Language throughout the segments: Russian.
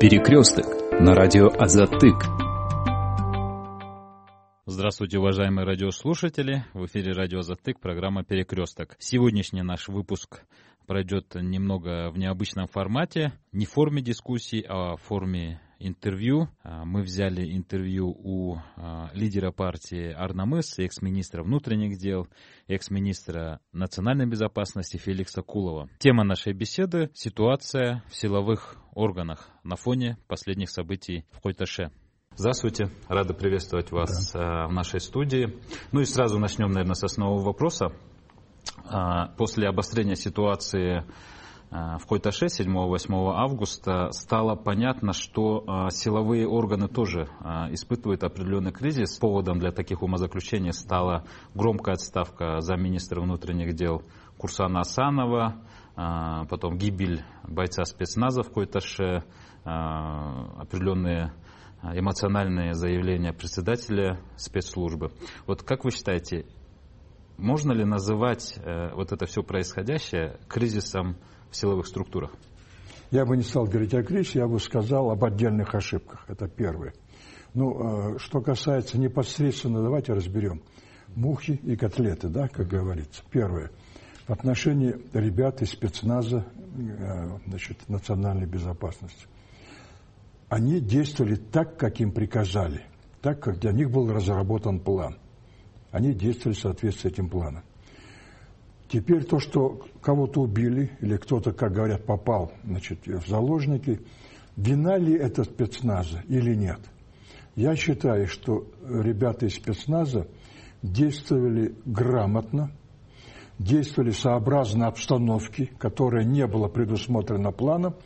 Перекресток на радио Азатык. Здравствуйте, уважаемые радиослушатели. В эфире радио Азатык, программа «Перекресток». Сегодняшний наш выпуск пройдет немного в необычном формате. Не в форме дискуссий, а в форме интервью. А, мы взяли интервью у а, лидера партии Арнамыс, экс-министра внутренних дел, экс-министра национальной безопасности Феликса Кулова. Тема нашей беседы – ситуация в силовых органах на фоне последних событий в Койташе. Здравствуйте, рада приветствовать вас да. в нашей студии. Ну и сразу начнем, наверное, с основного вопроса. После обострения ситуации в Койташе 7-8 августа стало понятно, что силовые органы тоже испытывают определенный кризис. Поводом для таких умозаключений стала громкая отставка замминистра внутренних дел Курсана Асанова, потом гибель бойца спецназа в Койташе, определенные эмоциональные заявления председателя спецслужбы. Вот как вы считаете, можно ли называть э, вот это все происходящее кризисом в силовых структурах? Я бы не стал говорить о кризисе, я бы сказал об отдельных ошибках. Это первое. Ну, э, что касается непосредственно, давайте разберем. Мухи и котлеты, да, как говорится. Первое. В отношении ребят из спецназа э, значит, национальной безопасности. Они действовали так, как им приказали, так, как для них был разработан план. Они действовали в соответствии с этим планом. Теперь то, что кого-то убили, или кто-то, как говорят, попал значит, в заложники, вина ли это спецназа или нет? Я считаю, что ребята из спецназа действовали грамотно, действовали сообразно обстановке, которая не была предусмотрена планом.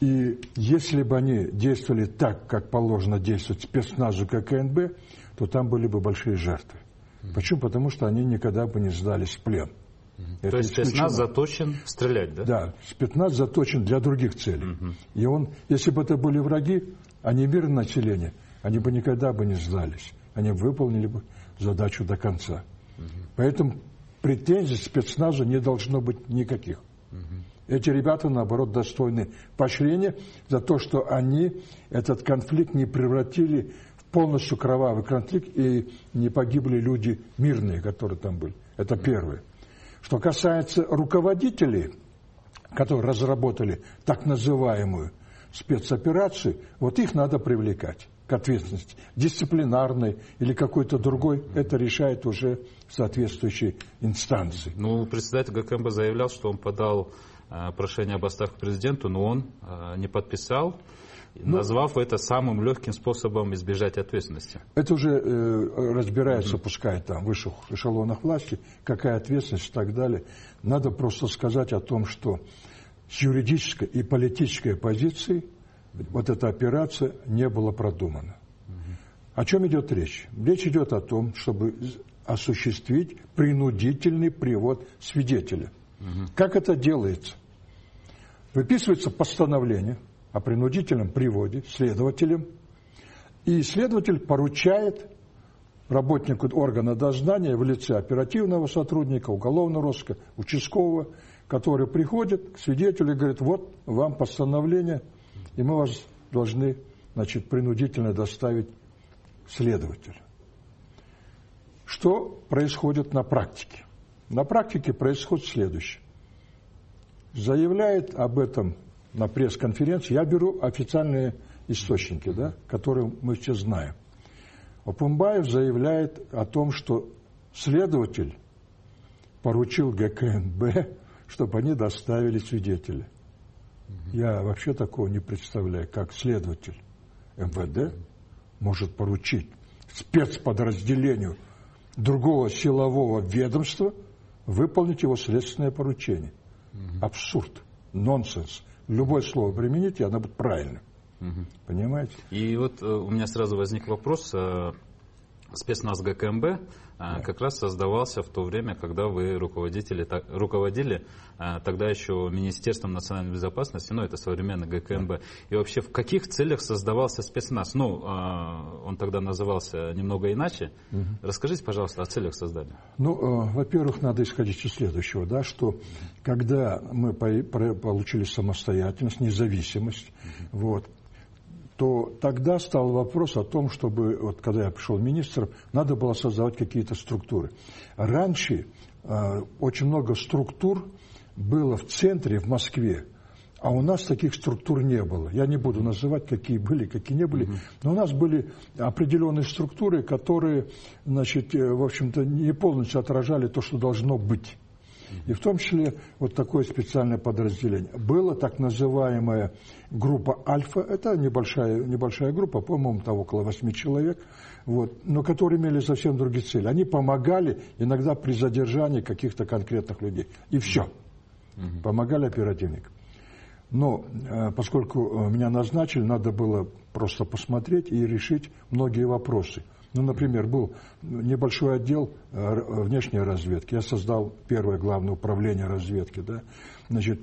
И если бы они действовали так, как положено действовать спецназу ККНБ, то там были бы большие жертвы. Почему? Потому что они никогда бы не сдались в плен. Это То есть спецназ заточен стрелять, да? Да, спецназ заточен для других целей. Угу. И он, если бы это были враги, а не мирное население, они бы никогда бы не сдались. Они выполнили бы задачу до конца. Угу. Поэтому претензий спецназу не должно быть никаких. Угу. Эти ребята, наоборот, достойны поощрения за то, что они этот конфликт не превратили в полностью кровавый конфликт и не погибли люди мирные, которые там были. Это первое. Что касается руководителей, которые разработали так называемую спецоперацию, вот их надо привлекать к ответственности. Дисциплинарной или какой-то другой, это решает уже соответствующие инстанции. Ну, председатель ГКМБ заявлял, что он подал э, прошение об отставке президенту, но он э, не подписал ну, назвав это самым легким способом избежать ответственности. Это уже э, разбирается, угу. пускай там в высших эшелонах власти, какая ответственность и так далее. Надо просто сказать о том, что с юридической и политической позиции вот эта операция не была продумана. Угу. О чем идет речь? Речь идет о том, чтобы осуществить принудительный привод свидетеля. Угу. Как это делается? Выписывается постановление – о принудительном приводе следователем, и следователь поручает работнику органа дознания в лице оперативного сотрудника, уголовного розыска, участкового, который приходит к свидетелю и говорит, вот вам постановление, и мы вас должны значит, принудительно доставить следователю. Что происходит на практике? На практике происходит следующее. Заявляет об этом на пресс-конференции, я беру официальные источники, да, которые мы все знаем. Опумбаев заявляет о том, что следователь поручил ГКНБ, чтобы они доставили свидетеля. Я вообще такого не представляю, как следователь МВД может поручить спецподразделению другого силового ведомства выполнить его следственное поручение. Абсурд, нонсенс любое слово примените, оно будет правильным. Угу. Понимаете? И вот э, у меня сразу возник вопрос. Э, спецназ ГКМБ да. как раз создавался в то время, когда вы руководители, руководили тогда еще Министерством национальной безопасности, ну это современный ГКМБ. Да. И вообще в каких целях создавался спецназ? Ну, он тогда назывался немного иначе. Угу. Расскажите, пожалуйста, о целях создания. Ну, во-первых, надо исходить из следующего, да, что когда мы получили самостоятельность, независимость, угу. вот, то тогда стал вопрос о том, чтобы, вот когда я пришел министром, надо было создавать какие-то структуры. Раньше э, очень много структур было в центре, в Москве, а у нас таких структур не было. Я не буду называть, какие были, какие не были. Но у нас были определенные структуры, которые, значит, э, в общем-то, не полностью отражали то, что должно быть. И в том числе вот такое специальное подразделение. Была так называемая группа «Альфа». Это небольшая, небольшая группа, по-моему, там около восьми человек, вот, но которые имели совсем другие цели. Они помогали иногда при задержании каких-то конкретных людей. И все. Помогали оперативникам. Но э, поскольку меня назначили, надо было просто посмотреть и решить многие вопросы. Ну, например, был небольшой отдел э, внешней разведки. Я создал первое главное управление разведки. Да? Значит,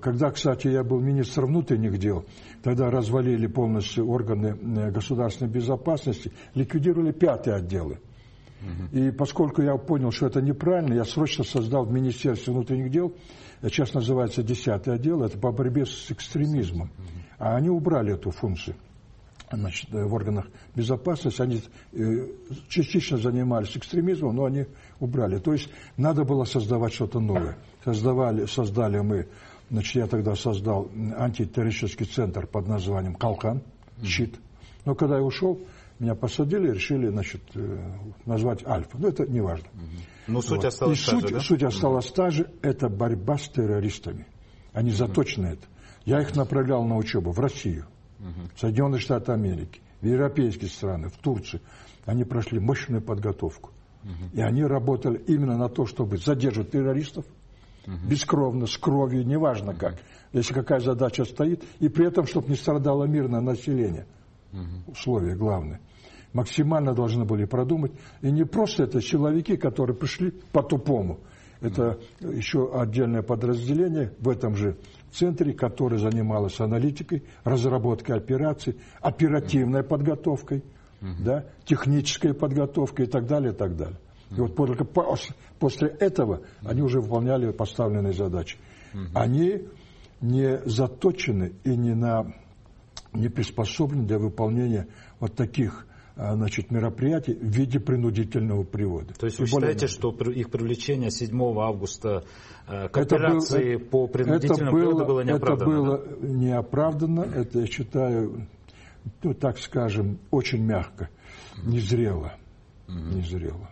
когда, кстати, я был министром внутренних дел, тогда развалили полностью органы государственной безопасности, ликвидировали пятые отделы. И поскольку я понял, что это неправильно, я срочно создал в Министерстве внутренних дел сейчас называется 10 отдел, это по борьбе с экстремизмом. А они убрали эту функцию значит, в органах безопасности. Они э, частично занимались экстремизмом, но они убрали. То есть надо было создавать что-то новое. Создавали, создали мы, значит, я тогда создал антитеррористический центр под названием «Калкан», «Щит». Но когда я ушел, меня посадили, решили, значит, э, назвать «Альфа». Но это не важно. Но ну, суть вот. осталась И суть, же, да? суть осталась та же, это борьба с террористами. Они заточены это. Я их направлял на учебу в Россию, в Соединенные Штаты Америки, в европейские страны, в Турцию. Они прошли мощную подготовку. И они работали именно на то, чтобы задерживать террористов, бескровно, с кровью, неважно как, если какая задача стоит, и при этом, чтобы не страдало мирное население. Условие главное максимально должны были продумать. И не просто это силовики, которые пришли по-тупому. Это еще отдельное подразделение в этом же центре, которое занималось аналитикой, разработкой операций, оперативной подготовкой, да, технической подготовкой и так далее, и так далее. И вот только после этого они уже выполняли поставленные задачи. Они не заточены и не, на, не приспособлены для выполнения вот таких значит, мероприятий в виде принудительного привода. То есть вы считаете, что их привлечение 7 августа э, к операции был, по принудительному это было, было неоправданно? Это было неоправданно, это я считаю, ну, так скажем, очень мягко, незрело. Незрело.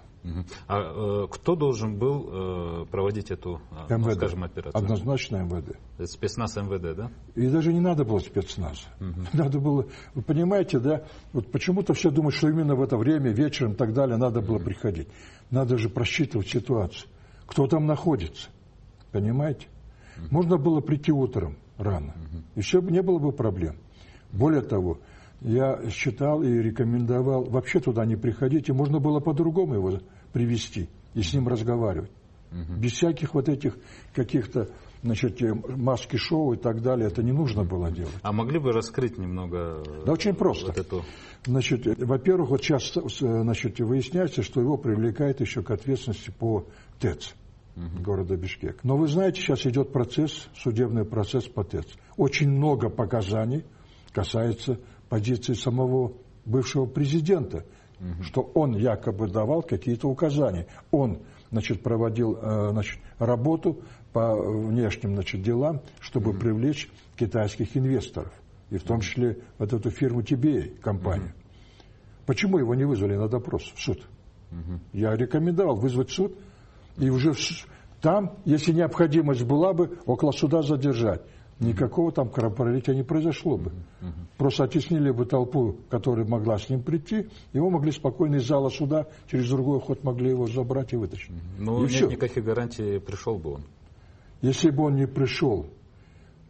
А э, кто должен был э, проводить эту, э, ну, скажем, операцию? Однозначно МВД. Это спецназ МВД, да? И даже не надо было спецназа. Угу. Надо было, вы понимаете, да, вот почему-то все думают, что именно в это время, вечером и так далее, надо было угу. приходить. Надо же просчитывать ситуацию. Кто там находится, понимаете? Угу. Можно было прийти утром рано, угу. и все, не было бы проблем. Более того, я считал и рекомендовал вообще туда не приходить, и можно было по-другому его привести и с ним разговаривать. Угу. Без всяких вот этих каких-то значит, э, маски-шоу и так далее, это не нужно было делать. А могли бы раскрыть немного Да очень просто. Вот эту... Значит, во-первых, вот сейчас значит, выясняется, что его привлекает еще к ответственности по ТЭЦ угу. города Бишкек. Но вы знаете, сейчас идет процесс, судебный процесс по ТЭЦ. Очень много показаний касается позиции самого бывшего президента, угу. что он якобы давал какие-то указания. Он значит, проводил э, значит, работу по внешним значит, делам, чтобы угу. привлечь китайских инвесторов. И в том числе вот эту фирму TBA, компанию. Угу. Почему его не вызвали на допрос в суд? Угу. Я рекомендовал вызвать суд и уже там, если необходимость была бы, около суда задержать никакого там кровопролития не произошло бы. Угу. Просто оттеснили бы толпу, которая могла с ним прийти, его могли спокойно из зала суда через другой ход могли его забрать и вытащить. Угу. Ну, Но и нет все. никаких гарантий, пришел бы он. Если бы он не пришел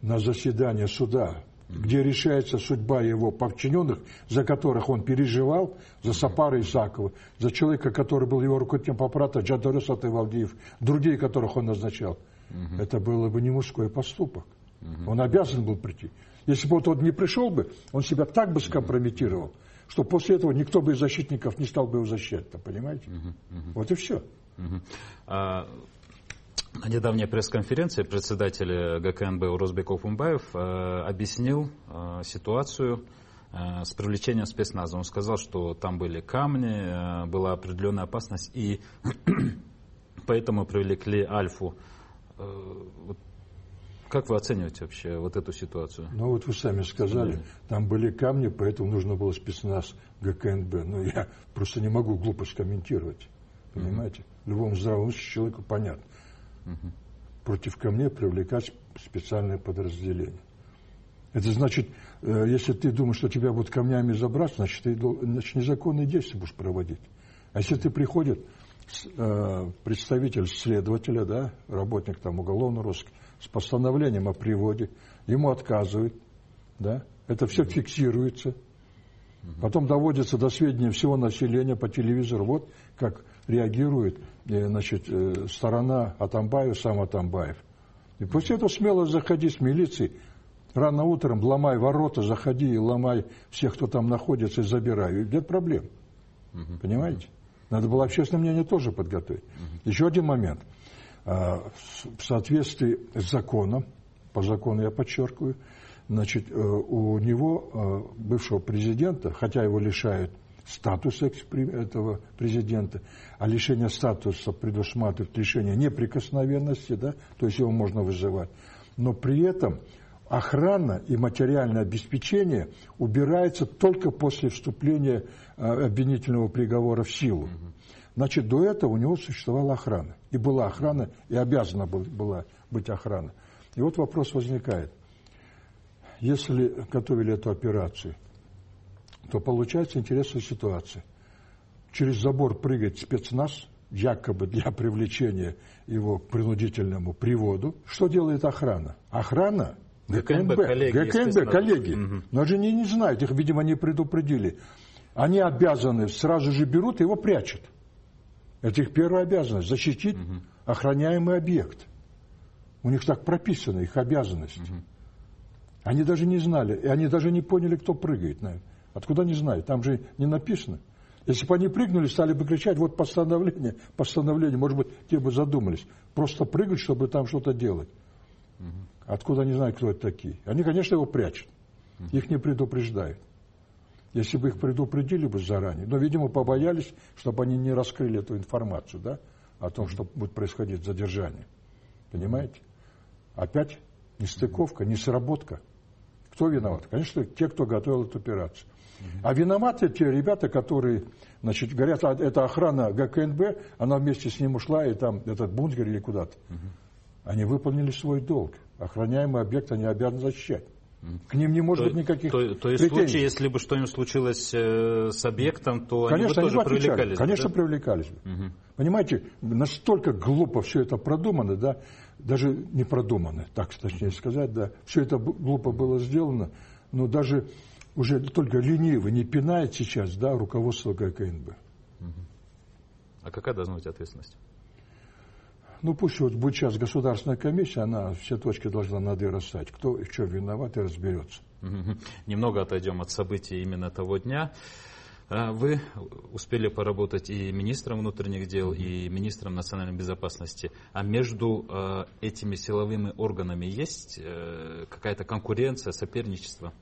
на заседание суда, угу. где решается судьба его подчиненных, за которых он переживал, за Сапара Исакова, за человека, который был его руководителем аппарата, Джадарюс Атывалдиев, другие, которых он назначал, угу. это было бы не мужской поступок. Угу. Он обязан был прийти. Если бы вот он не пришел бы, он себя так бы скомпрометировал, что после этого никто бы из защитников не стал бы его защищать. Понимаете? Угу. Угу. Вот и все. Угу. А... На недавней пресс-конференции председатель ГКНБ Урозбеков Умбаев э, объяснил э, ситуацию э, с привлечением спецназа. Он сказал, что там были камни, была определенная опасность, и поэтому привлекли Альфу. Как вы оцениваете вообще вот эту ситуацию? Ну вот вы сами сказали, да. там были камни, поэтому нужно было спецназ ГКНБ. Но ну, я просто не могу глупость комментировать. Понимаете? Угу. Любому здравому человеку понятно. Угу. Против камней привлекать специальное подразделение. Это значит, э, если ты думаешь, что тебя будут камнями забрать, значит, ты значит, незаконные действия будешь проводить. А если ты приходит э, представитель следователя, да, работник там уголовного розыска, с постановлением о приводе, ему отказывают, да, это все фиксируется, потом доводится до сведения всего населения по телевизору, вот как реагирует э, значит, э, сторона Атамбаев, сам Атамбаев. И после этого смело заходи с милицией, рано утром ломай ворота, заходи и ломай всех, кто там находится, и забирай. И нет проблем. Угу. Понимаете? Надо было общественное мнение тоже подготовить. Угу. Еще один момент – в соответствии с законом, по закону я подчеркиваю, значит, э, у него, э, бывшего президента, хотя его лишают статуса этого президента, а лишение статуса предусматривает лишение неприкосновенности, да, то есть его можно вызывать, но при этом охрана и материальное обеспечение убирается только после вступления э, обвинительного приговора в силу. Значит, до этого у него существовала охрана. И была охрана, и обязана была быть охрана. И вот вопрос возникает. Если готовили эту операцию, то получается интересная ситуация. Через забор прыгает спецназ, якобы для привлечения его к принудительному приводу. Что делает охрана? Охрана ГКНБ, коллеги. ГКНБ, коллеги. Угу. Но же они не знают, их, видимо, не предупредили. Они обязаны, сразу же берут и его прячут. Это их первая обязанность – защитить угу. охраняемый объект. У них так прописано, их обязанность. Угу. Они даже не знали, и они даже не поняли, кто прыгает. Наверное. Откуда они знают? Там же не написано. Если бы они прыгнули, стали бы кричать, вот постановление, постановление, может быть, те бы задумались. Просто прыгать, чтобы там что-то делать. Угу. Откуда они знают, кто это такие? Они, конечно, его прячут. Их не предупреждают если бы их предупредили бы заранее. Но, видимо, побоялись, чтобы они не раскрыли эту информацию, да, о том, что будет происходить задержание. Понимаете? Опять нестыковка, несработка. Кто виноват? Конечно, те, кто готовил эту операцию. А виноваты те ребята, которые, значит, говорят, «А, это охрана ГКНБ, она вместе с ним ушла, и там этот бункер или куда-то. Они выполнили свой долг. Охраняемый объект они обязаны защищать. К ним не может то, быть никаких То, то есть в случае, если бы что-нибудь случилось э, с объектом, то Конечно, они бы тоже они привлекались? Конечно, да? привлекались бы. Угу. Понимаете, настолько глупо все это продумано, да, даже не продумано, так точнее сказать, да, все это глупо было сделано, но даже уже только ленивый не пинает сейчас, да, руководство ГКНБ. Угу. А какая должна быть ответственность? Ну пусть вот будет сейчас государственная комиссия, она все точки должна над и расставить. Кто и что виноват и разберется. Немного отойдем от событий именно того дня. А, вы успели поработать и министром внутренних дел, и министром национальной безопасности. А между э, этими силовыми органами есть э, какая-то конкуренция, соперничество?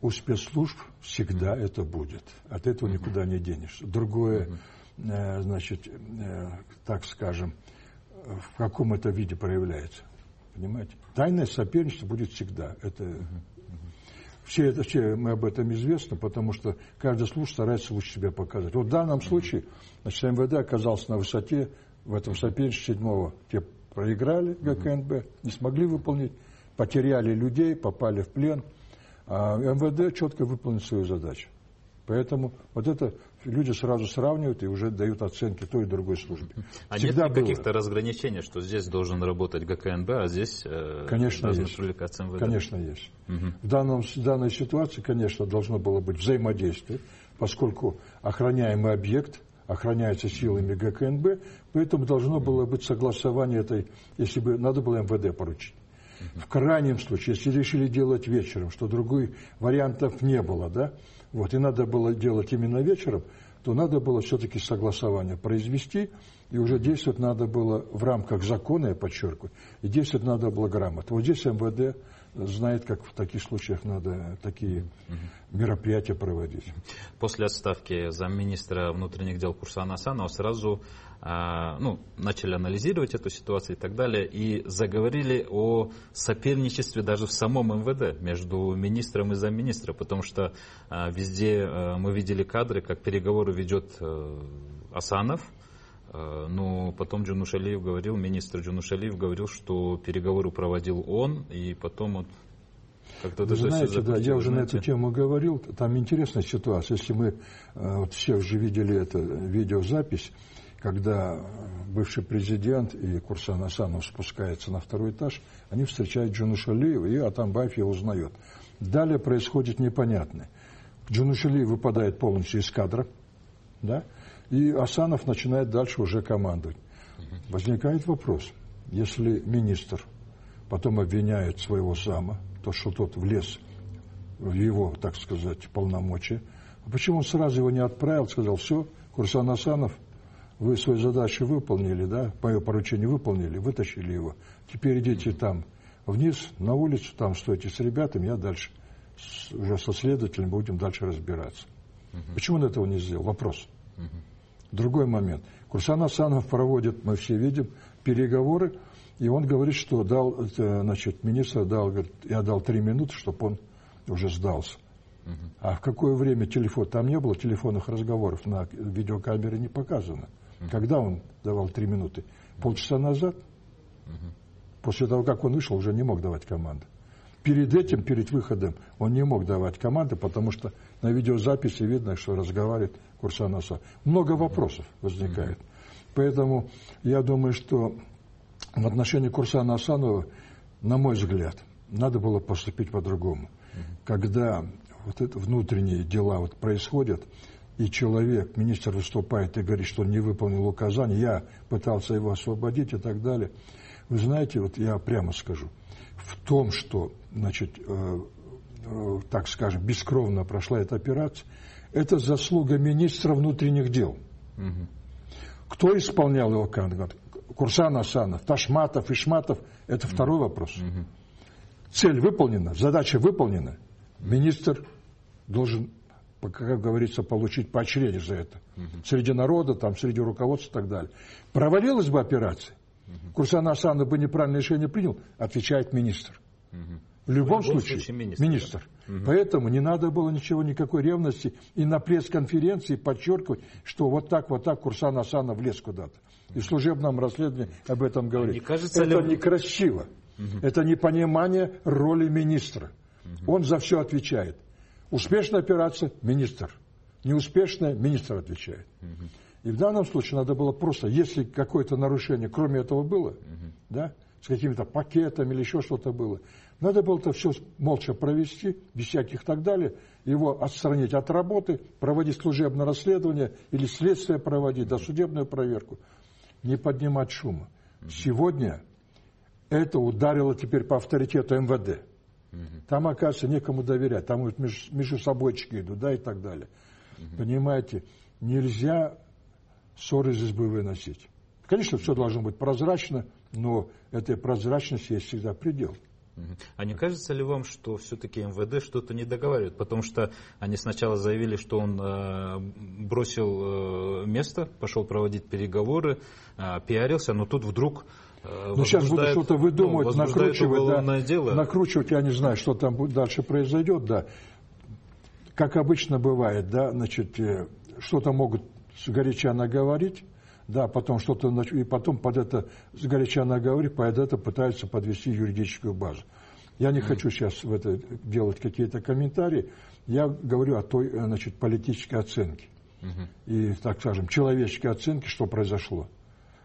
У спецслужб всегда mm-hmm. это будет. От этого mm-hmm. никуда не денешься. Другое, mm-hmm значит, э, так скажем, в каком это виде проявляется. Понимаете? Тайное соперничество будет всегда. Это, все, это, все мы об этом известны, потому что каждый служб старается лучше себя показать. Вот в данном случае значит, МВД оказался на высоте в этом соперничестве седьмого. Те проиграли ГКНБ, не смогли выполнить, потеряли людей, попали в плен. А МВД четко выполнил свою задачу. Поэтому вот это люди сразу сравнивают и уже дают оценки той и другой службе. А Всегда нет каких-то разграничений, что здесь должен работать ГКНБ, а здесь э, конечно, есть. привлекаться МВД? Конечно, есть. Угу. В, данном, в данной ситуации, конечно, должно было быть взаимодействие, поскольку охраняемый объект охраняется силами ГКНБ, поэтому должно было быть согласование этой, если бы надо было МВД поручить. В крайнем случае, если решили делать вечером, что других вариантов не было, да, вот, и надо было делать именно вечером, то надо было все-таки согласование произвести, и уже действовать надо было в рамках закона, я подчеркиваю, и действовать надо было грамотно. Вот здесь МВД знает, как в таких случаях надо такие мероприятия проводить. После отставки замминистра внутренних дел Курсана Асанова сразу ну, начали анализировать эту ситуацию и так далее, и заговорили о соперничестве даже в самом МВД между министром и замминистра, потому что а, везде а, мы видели кадры, как переговоры ведет Асанов, но потом Джунушалиев говорил, министр Джунушалиев говорил, что переговоры проводил он, и потом он как-то Вы знаете, да, я уже знаете. на эту тему говорил, там интересная ситуация. Если мы, вот все уже видели это видеозапись, когда бывший президент и Курсан Асанов спускаются на второй этаж, они встречают Джунушалиева, и Атамбаев его узнает. Далее происходит непонятное. Джунушалиев выпадает полностью из кадра, да, и Асанов начинает дальше уже командовать. Возникает вопрос, если министр потом обвиняет своего зама, то, что тот влез в его, так сказать, полномочия, а почему он сразу его не отправил, сказал, все, Курсан Асанов – вы свою задачу выполнили, да, мое поручение выполнили, вытащили его. Теперь идите там вниз, на улицу, там стойте с ребятами, я дальше с, уже со следователем будем дальше разбираться. Угу. Почему он этого не сделал? Вопрос. Угу. Другой момент. Курсан Асанов проводит, мы все видим, переговоры, и он говорит, что дал, значит, министр дал, говорит, я дал три минуты, чтобы он уже сдался. Угу. А в какое время телефон? Там не было телефонных разговоров, на видеокамере не показано. Когда он давал три минуты? Полчаса назад? После того, как он вышел, уже не мог давать команды. Перед этим, перед выходом, он не мог давать команды, потому что на видеозаписи видно, что разговаривает Курсан Аса. Много вопросов возникает. Поэтому я думаю, что в отношении Курсана Асанова, на мой взгляд, надо было поступить по-другому. Когда вот это внутренние дела вот происходят, и человек, министр выступает и говорит, что он не выполнил указания, я пытался его освободить и так далее. Вы знаете, вот я прямо скажу, в том, что, значит, э, э, так скажем, бескровно прошла эта операция, это заслуга министра внутренних дел. Угу. Кто исполнял его кандидат? Курсан Асанов, Ташматов, Ишматов, это угу. второй вопрос. Угу. Цель выполнена, задача выполнена. Министр должен как говорится, получить поощрение за это. Угу. Среди народа, там, среди руководства и так далее. Провалилась бы операция, угу. Курсан Асанов бы неправильное решение принял, отвечает министр. Угу. В любом, в любом случае, случае министр. министр. Да. Угу. Поэтому не надо было ничего, никакой ревности. И на пресс-конференции подчеркивать, что вот так, вот так Курсан Асанов влез куда-то. И в служебном расследовании об этом говорит. А кажется Это ли... некрасиво. Угу. Это непонимание роли министра. Угу. Он за все отвечает. Успешная операция – министр. Неуспешная – министр отвечает. Угу. И в данном случае надо было просто, если какое-то нарушение, кроме этого было, угу. да, с какими-то пакетами или еще что-то было, надо было это все молча провести, без всяких так далее, его отстранить от работы, проводить служебное расследование или следствие проводить, досудебную проверку, не поднимать шума. Сегодня это ударило теперь по авторитету МВД. Там, оказывается, некому доверять. Там вот между, между собойчики идут, да, и так далее. Угу. Понимаете, нельзя ссоры из избы выносить. Конечно, все должно быть прозрачно, но этой прозрачности есть всегда предел. А не кажется ли вам, что все-таки МВД что-то не договаривает? Потому что они сначала заявили, что он э, бросил э, место, пошел проводить переговоры, э, пиарился, но тут вдруг ну, сейчас буду что-то выдумывать, ну, накручивать, да, дело. накручивать, я не знаю, что там дальше произойдет, да. Как обычно бывает, да, значит, э, что-то могут сгоряча наговорить, да, потом что-то, и потом под это сгоряча наговорить, под это пытаются подвести юридическую базу. Я не mm-hmm. хочу сейчас в это делать какие-то комментарии, я говорю о той, э, значит, политической оценке. Mm-hmm. И, так скажем, человеческой оценке, что произошло.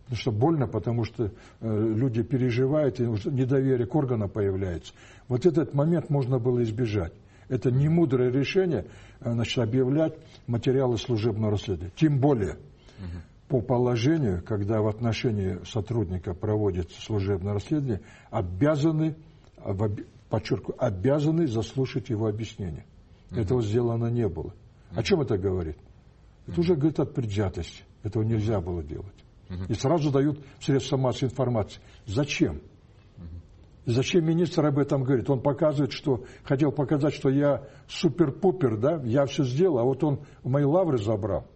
Потому что больно, потому что э, люди переживают, и недоверие к органам появляется. Вот этот момент можно было избежать. Это не мудрое решение э, значит, объявлять материалы служебного расследования. Тем более, угу. по положению, когда в отношении сотрудника проводится служебное расследование, обязаны, подчеркиваю, обязаны заслушать его объяснение. Угу. Этого сделано не было. О чем это говорит? Это уже говорит о предвзятости. Этого нельзя было делать. И сразу дают средства массовой информации. Зачем? Зачем министр об этом говорит? Он показывает, что хотел показать, что я супер-пупер, да, я все сделал, а вот он мои лавры забрал.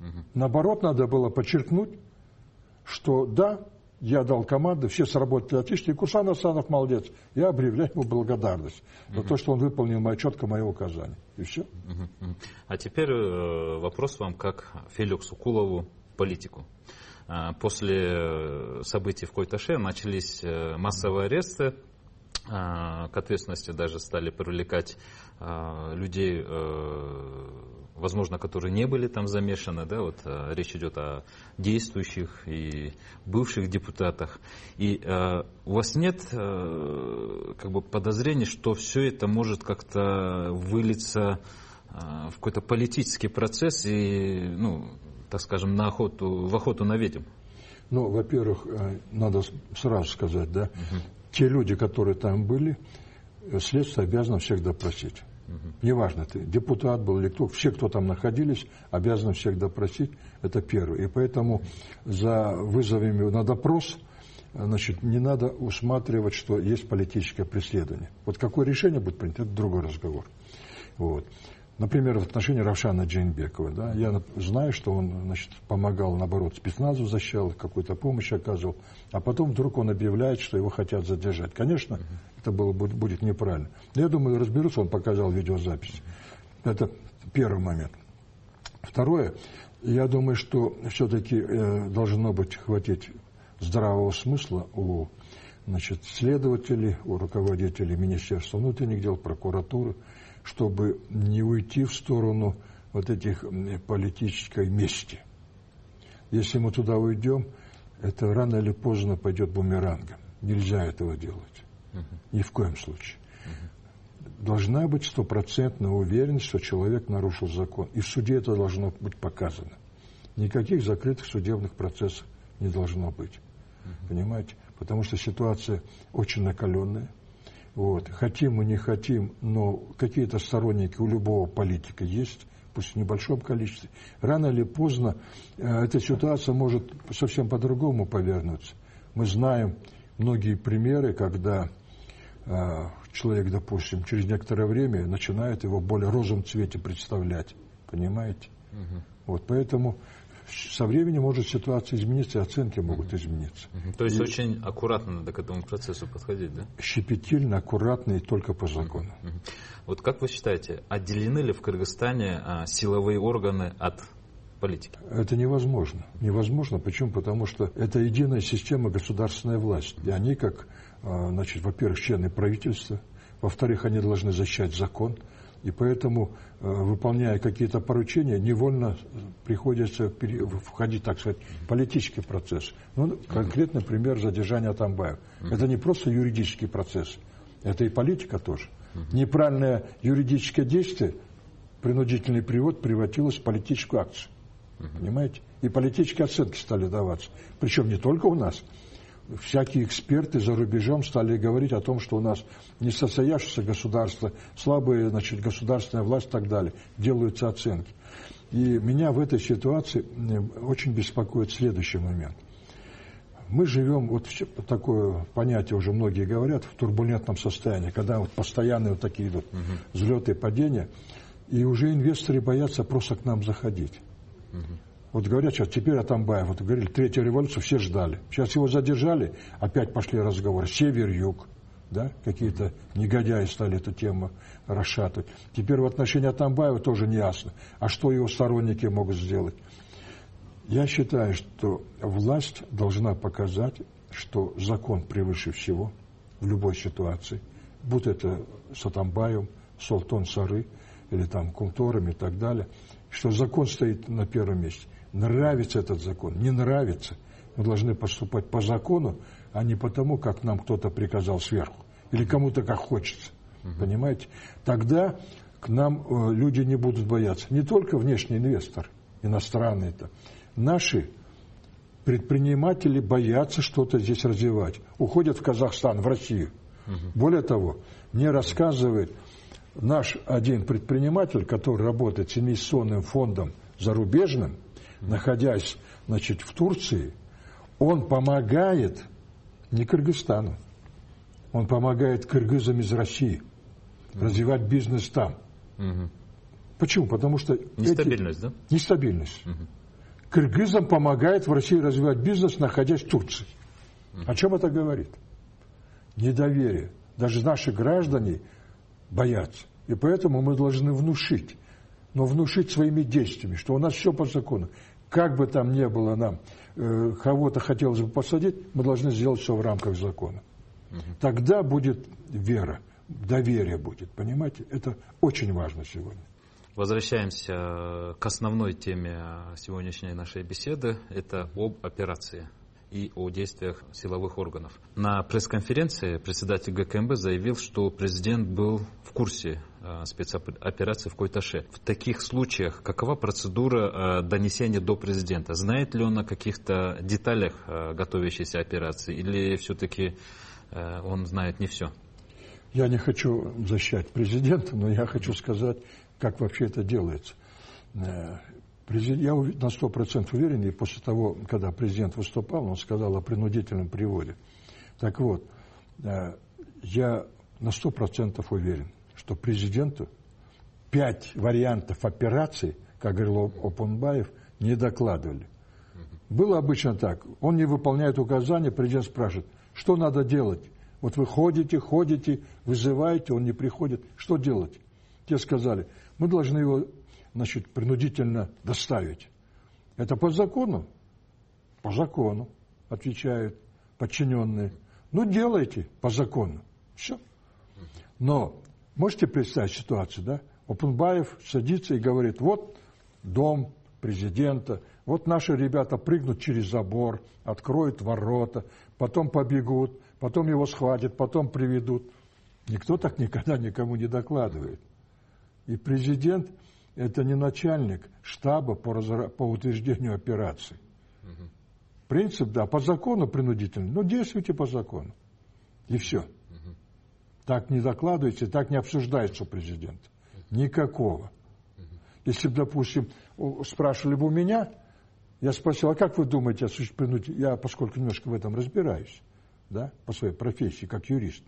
Угу. Наоборот, надо было подчеркнуть, что да, я дал команды, все сработали отлично, и Кусан Асанов молодец. Я объявляю ему благодарность за то, что он выполнил мое, четко мое указание. И все. А теперь э, вопрос вам как Феликсу Кулову, политику. А, после событий в Койташе начались э, массовые аресты, а, к ответственности даже стали привлекать а, людей э, возможно, которые не были там замешаны, да, вот речь идет о действующих и бывших депутатах. И у вас нет как бы подозрений, что все это может как-то вылиться в какой-то политический процесс и, ну, так скажем, на охоту, в охоту на ведьм? Ну, во-первых, э, надо сразу сказать, да, угу. те люди, которые там были, э, следствие обязано всех допросить. Угу. Неважно, ты депутат был или кто, все, кто там находились, обязаны всех допросить. Это первое. И поэтому за вызовами на допрос значит, не надо усматривать, что есть политическое преследование. Вот какое решение будет принято, это другой разговор. Вот. Например, в отношении Равшана Джейнбекова. Да, я знаю, что он значит, помогал, наоборот, спецназу защищал, какую-то помощь оказывал, а потом вдруг он объявляет, что его хотят задержать. Конечно, это было, будет неправильно. Но я думаю, разберутся, он показал видеозапись. Это первый момент. Второе, я думаю, что все-таки э, должно быть хватить здравого смысла у значит, следователей, у руководителей Министерства внутренних дел, прокуратуры, чтобы не уйти в сторону вот этих политической мести. Если мы туда уйдем, это рано или поздно пойдет бумерангом. Нельзя этого делать. Ни в коем случае. Должна быть стопроцентная уверенность, что человек нарушил закон. И в суде это должно быть показано. Никаких закрытых судебных процессов не должно быть. Понимаете? Потому что ситуация очень накаленная. Вот. Хотим мы, не хотим, но какие-то сторонники у любого политика есть, пусть в небольшом количестве. Рано или поздно э, эта ситуация может совсем по-другому повернуться. Мы знаем многие примеры, когда э, человек, допустим, через некоторое время начинает его в более розовом цвете представлять. Понимаете? Угу. Вот поэтому со временем может ситуация измениться, и оценки могут измениться. То есть и очень аккуратно надо к этому процессу подходить, да? Щепетильно, аккуратно и только по закону. Вот как вы считаете, отделены ли в Кыргызстане а, силовые органы от политики? Это невозможно. Невозможно. Почему? Потому что это единая система государственной власти. И они, как, а, значит, во-первых, члены правительства, во-вторых, они должны защищать закон, и поэтому, э, выполняя какие-то поручения, невольно приходится входить, так сказать, в политический процесс. Ну, конкретный пример задержания Атамбаева. Это не просто юридический процесс, это и политика тоже. Неправильное юридическое действие, принудительный привод превратилось в политическую акцию. Понимаете? И политические оценки стали даваться. Причем не только у нас всякие эксперты за рубежом стали говорить о том, что у нас несостоявшееся государство, слабая значит, государственная власть и так далее. Делаются оценки. И меня в этой ситуации очень беспокоит следующий момент. Мы живем, вот такое понятие уже многие говорят, в турбулентном состоянии, когда вот постоянные вот такие идут угу. взлеты и падения, и уже инвесторы боятся просто к нам заходить. Угу. Вот говорят сейчас, теперь Атамбаев, вот говорили, третью революцию все ждали. Сейчас его задержали, опять пошли разговоры. Север-юг, да, какие-то негодяи стали эту тему расшатывать. Теперь в отношении Атамбаева тоже не ясно. А что его сторонники могут сделать? Я считаю, что власть должна показать, что закон превыше всего в любой ситуации. Будь это с Атамбаевым, Солтон Сары или там Кунтором и так далее, что закон стоит на первом месте нравится этот закон, не нравится. Мы должны поступать по закону, а не потому, как нам кто-то приказал сверху. Или кому-то как хочется. Угу. Понимаете? Тогда к нам э, люди не будут бояться. Не только внешний инвестор, иностранный-то. Наши предприниматели боятся что-то здесь развивать. Уходят в Казахстан, в Россию. Угу. Более того, мне рассказывает наш один предприниматель, который работает с инвестиционным фондом зарубежным, находясь значит, в Турции, он помогает не Кыргызстану, Он помогает кыргызам из России развивать бизнес там. Мгм. Почему? Потому что... Нестабильность, эти... да? Нестабильность. Кыргызам помогает в России развивать бизнес, находясь в Турции. О чем это говорит? Недоверие. Даже наши граждане боятся. И поэтому мы должны внушить. Но внушить своими действиями, что у нас все по закону. Как бы там ни было нам, э, кого-то хотелось бы посадить, мы должны сделать все в рамках закона. Тогда будет вера, доверие будет, понимаете? Это очень важно сегодня. Возвращаемся к основной теме сегодняшней нашей беседы. Это об операции и о действиях силовых органов. На пресс-конференции председатель ГКМБ заявил, что президент был в курсе э, спецоперации в Койташе. В таких случаях какова процедура э, донесения до президента? Знает ли он о каких-то деталях э, готовящейся операции или все-таки он знает не все? Я не хочу защищать президента, но я хочу сказать, как вообще это делается. Я на сто процентов уверен, и после того, когда президент выступал, он сказал о принудительном приводе. Так вот, я на сто процентов уверен, что президенту пять вариантов операций, как говорил Опунбаев, не докладывали. Было обычно так. Он не выполняет указания, президент спрашивает, что надо делать? Вот вы ходите, ходите, вызываете, он не приходит. Что делать? Те сказали, мы должны его значит, принудительно доставить. Это по закону? По закону, отвечают подчиненные. Ну, делайте по закону. Все. Но можете представить ситуацию, да? Опенбаев садится и говорит, вот дом президента, вот наши ребята прыгнут через забор, откроют ворота, потом побегут, потом его схватят, потом приведут. Никто так никогда никому не докладывает. И президент – это не начальник штаба по, разра... по утверждению операций. Угу. Принцип, да, по закону принудительно, но действуйте по закону. И все. Угу. Так не докладывается, так не обсуждается у президента. Никакого. Угу. Если бы, допустим, спрашивали бы у меня, я спросил, а как вы думаете осуществить принудительно? Я, поскольку немножко в этом разбираюсь, да, по своей профессии, как юрист.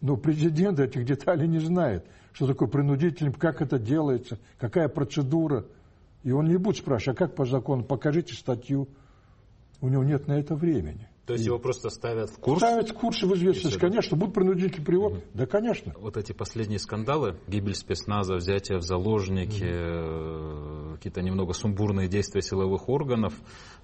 Но президент этих деталей не знает, что такое принудительный, как это делается, какая процедура. И он не будет спрашивать, а как по закону, покажите статью. У него нет на это времени. То есть его просто ставят в курс? Ставят в курс в известность, конечно. Будут принудительный привод? Угу. Да, конечно. Вот эти последние скандалы, гибель спецназа, взятие в заложники, угу. какие-то немного сумбурные действия силовых органов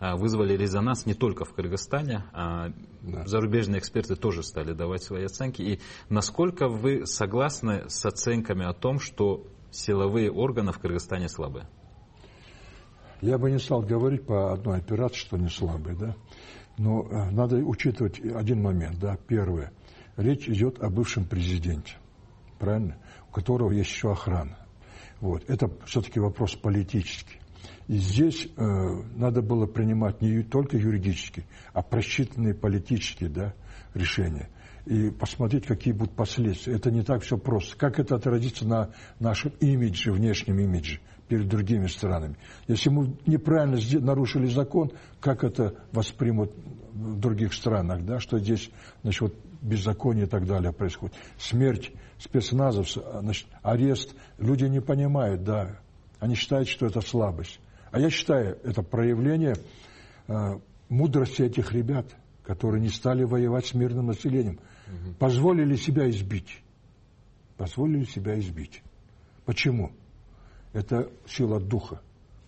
э, вызвали резонанс не только в Кыргызстане, а да. зарубежные эксперты тоже стали давать свои оценки. И насколько вы согласны с оценками о том, что силовые органы в Кыргызстане слабые? Я бы не стал говорить по одной операции, что они слабые, да. Но э, надо учитывать один момент, да, первое. Речь идет о бывшем президенте, правильно? У которого есть еще охрана. Вот. Это все-таки вопрос политический. И здесь э, надо было принимать не только юридически, а просчитанные политические да, решения. И посмотреть, какие будут последствия. Это не так все просто. Как это отразится на нашем имидже, внешнем имидже перед другими странами. Если мы неправильно нарушили закон, как это воспримут в других странах, да, что здесь значит, вот беззаконие и так далее происходит. Смерть спецназовцев, значит, арест. Люди не понимают, да, они считают, что это слабость. А я считаю, это проявление э, мудрости этих ребят, которые не стали воевать с мирным населением. Угу. Позволили себя избить. Позволили себя избить. Почему? Это сила духа.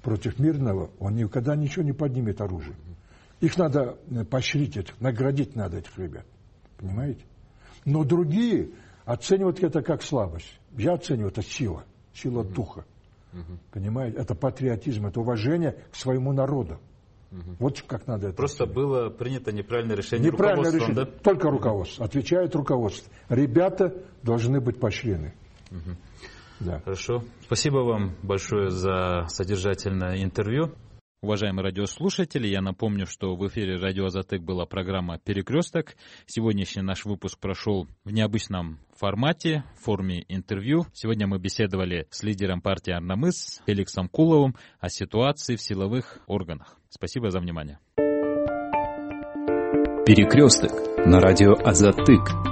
Против мирного он никогда ничего не поднимет оружие. Их надо э, поощрить, этих, наградить надо этих ребят. Понимаете? Но другие оценивают это как слабость. Я оцениваю это сила, сила угу. духа. Угу. Понимаете? Это патриотизм, это уважение к своему народу. Угу. Вот как надо это. Просто оценивать. было принято неправильное решение Неправильное решение. Да? Только руководство. Отвечает руководство. Ребята должны быть поощрены. Угу. Да. Хорошо. Спасибо вам большое за содержательное интервью. Уважаемые радиослушатели, я напомню, что в эфире радио Азатек была программа «Перекресток». Сегодняшний наш выпуск прошел в необычном формате, в форме интервью. Сегодня мы беседовали с лидером партии «Арнамыс» Феликсом Куловым о ситуации в силовых органах. Спасибо за внимание. «Перекресток» на радио Азатык.